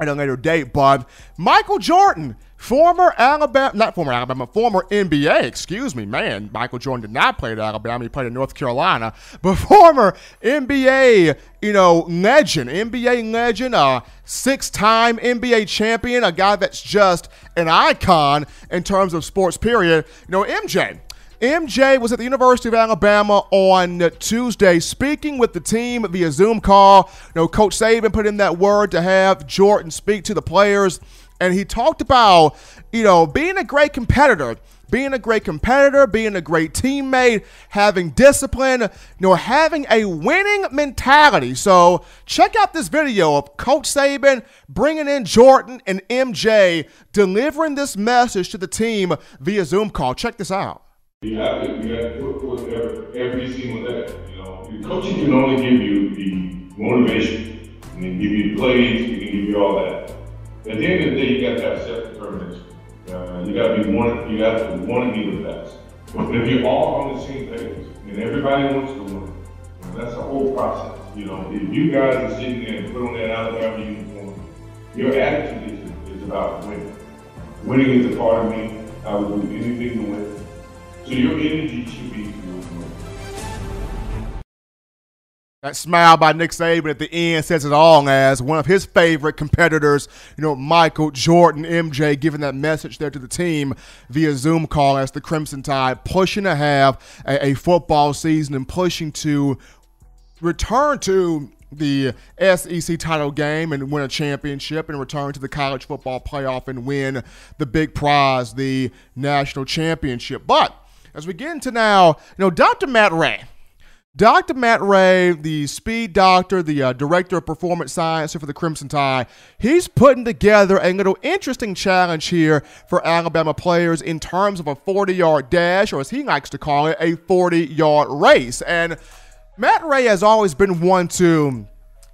at a later date. But Michael Jordan Former Alabama, not former Alabama, former NBA, excuse me, man. Michael Jordan did not play at Alabama. He played in North Carolina. But former NBA, you know, legend, NBA legend, uh, a six time NBA champion, a guy that's just an icon in terms of sports, period. You know, MJ. MJ was at the University of Alabama on Tuesday speaking with the team via Zoom call. You know, Coach Saban put in that word to have Jordan speak to the players and he talked about, you know, being a great competitor, being a great competitor, being a great teammate, having discipline, you know, having a winning mentality. So check out this video of Coach Saban bringing in Jordan and MJ delivering this message to the team via Zoom call. Check this out. You have to, you have to put every, every single day. You know, coaching can only give you the motivation, and then give you the plays, and give you all that. At the end of the day, you got to have self-determination. Uh, you got to be one. You got to want to be the best. But if you're all on the same page and everybody wants to win, that's the whole process. You know, if you guys are sitting there and put on that Alabama uniform, your attitude is, is about winning. Winning is a part of me. I will do anything to win. So your energy should be That smile by Nick Saban at the end says it all as one of his favorite competitors, you know, Michael Jordan, MJ, giving that message there to the team via Zoom call as the Crimson Tide pushing to have a, a football season and pushing to return to the SEC title game and win a championship and return to the college football playoff and win the big prize, the national championship. But as we get into now, you know, Dr. Matt Rhea Dr. Matt Rhea, the speed doctor, the uh, director of performance science for the Crimson Tide, he's putting together a little interesting challenge here for Alabama players in terms of a 40 yard dash, or as he likes to call it, a 40 yard race. And Matt Rhea has always been one to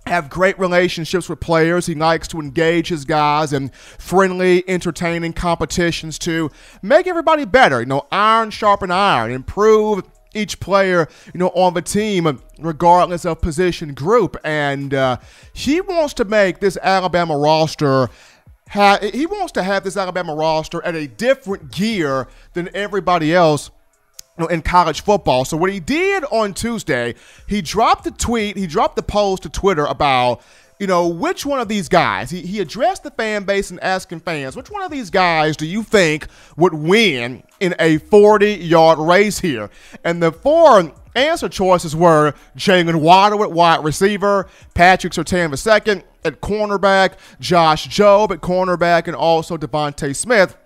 have great relationships with players. He likes to engage his guys in friendly, entertaining competitions to make everybody better. You know, iron sharpen iron, improve each player, you know, on the team, regardless of position group. And uh, he wants to make this Alabama roster. He wants to have this Alabama roster at a different gear than everybody else you know, in college football. So what he did on Tuesday, he dropped the tweet, he dropped the post to Twitter about you know, which one of these guys, he, he addressed the fan base and asking fans, which one of these guys do you think would win in a 40 yard race here? And the four answer choices were Jaylen Waddle at wide receiver, Patrick Surtain II at cornerback, Josh Jobe at cornerback, and also DeVonta Smith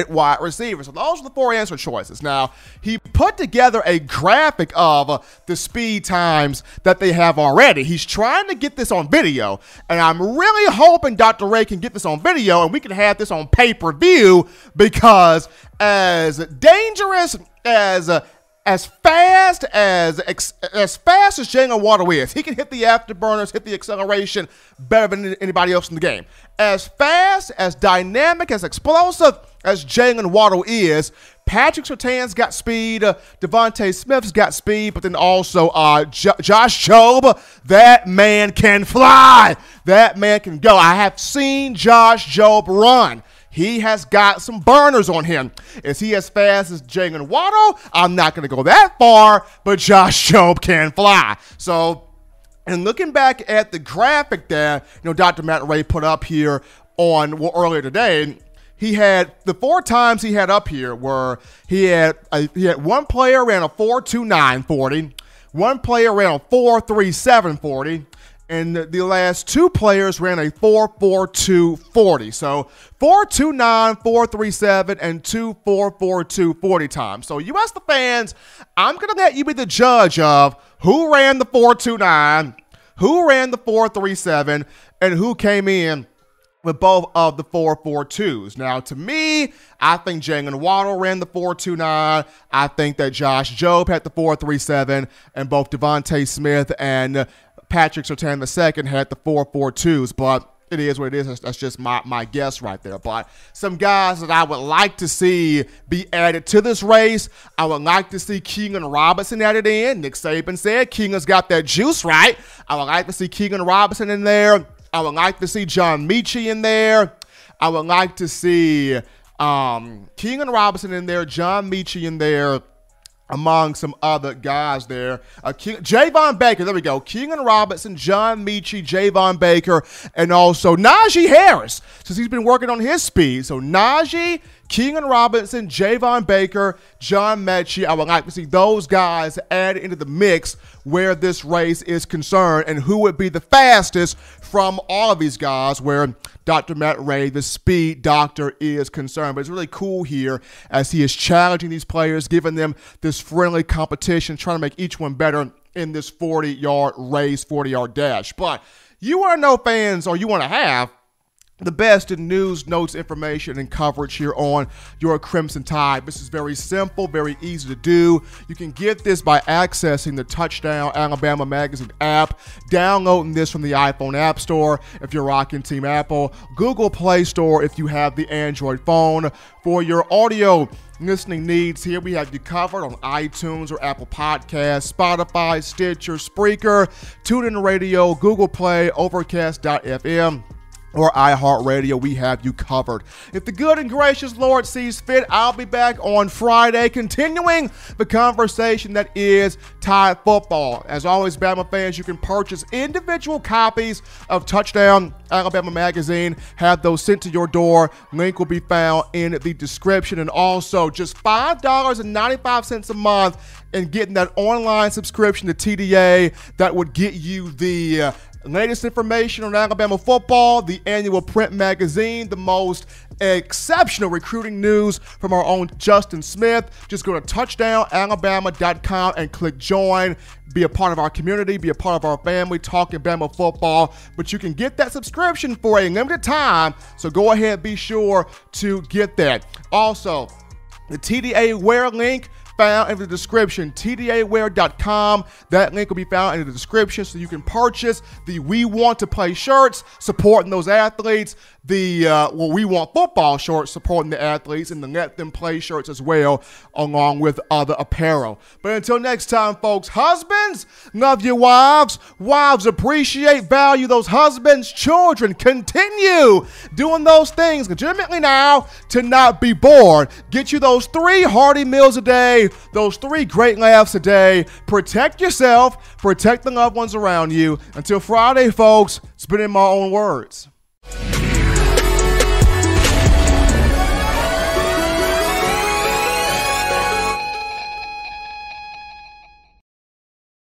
at wide receiver. So those are the four answer choices. Now, he put together a graphic of the speed times that they have already. He's trying to get this on video, and I'm really hoping Dr. Rhea can get this on video and we can have this on pay per view because as dangerous as uh, as fast as as fast as Jaylen Waddle is, he can hit the afterburners, hit the acceleration better than anybody else in the game. As fast, as dynamic, as explosive as Jaylen Waddle is, Patrick Surtain's got speed, uh, DeVonta Smith's got speed, but then also uh, Josh Jobe, that man can fly. That man can go. I have seen Josh Jobe run. He has got some burners on him. Is he as fast as Jaylen Waddle? I'm not going to go that far, but Josh Jobe can fly. So, and looking back at the graphic that you know Dr. Matt Rhea put up here on well, earlier today, he had the four times he had up here were he had a, he had one player ran a 4.29 40, one player ran a 4.37 40, and the last two players ran a 4.42 40. So 4.29, 4.37, and 2.442 40 times. So you ask the fans, I'm gonna let you be the judge of who ran the 4.29, who ran the 4.37, and who came in with both of the 442s. Now, to me, I think Jaylen Waddle ran the 429. I think that Josh Jobe had the 437, and both DeVonta Smith and Patrick Surtain II had the 442s. But it is what it is. That's just my, my guess right there. But some guys that I would like to see be added to this race, I would like to see Keilan Robinson added in. Nick Saban said Keilan's got that juice right. I would like to see Keilan Robinson in there. I would like to see John Metchie in there. I would like to see um, and Robinson in there, John Metchie in there among some other guys there. Uh, King, Javon Baker, there we go. King and Robinson, John Metchie, Javon Baker, and also Najee Harris, since he's been working on his speed. So Najee, Keilan Robinson, Javon Baker, John Metchie. I would like to see those guys add into the mix where this race is concerned and who would be the fastest from all of these guys where Dr. Matt Rhea, the speed doctor, is concerned. But it's really cool here as he is challenging these players, giving them this friendly competition, trying to make each one better in this 40 yard race, 40 yard dash. But you to know fans, or you want to have the best in news, notes, information, and coverage here on your Crimson Tide. This is very simple, very easy to do. You can get this by accessing the Touchdown Alabama Magazine app, downloading this from the iPhone App Store if you're rocking Team Apple, Google Play Store if you have the Android phone. For your audio listening needs, here we have you covered on iTunes or Apple Podcasts, Spotify, Stitcher, Spreaker, TuneIn Radio, Google Play, Overcast.fm or iHeartRadio, we have you covered. If the good and gracious Lord sees fit, I'll be back on Friday, continuing the conversation that is Tide football. As always, Bama fans, you can purchase individual copies of Touchdown Alabama Magazine, have those sent to your door. Link will be found in the description. And also, just $5.95 a month and getting that online subscription to TDA that would get you the latest information on Alabama football, the annual print magazine, the most exceptional recruiting news from our own Justin Smith. Just go to touchdownalabama.com and click join. Be a part of our community, be a part of our family, talking Bama football. But you can get that subscription for a limited time, so go ahead, be sure to get that. Also, the TDA Wear link found in the description, tdaware.com. That link will be found in the description so you can purchase the We Want to Play shirts supporting those athletes, the uh, well, We Want Football shirts supporting the athletes, and the Let Them Play shirts as well, along with other apparel. But until next time, folks, husbands, love your wives. Wives appreciate, value those husbands. Children, continue doing those things legitimately now to not be bored. Get you those three hearty meals a day those three great laughs a day. Protect yourself, protect the loved ones around you. Until Friday, folks, spit in my own words.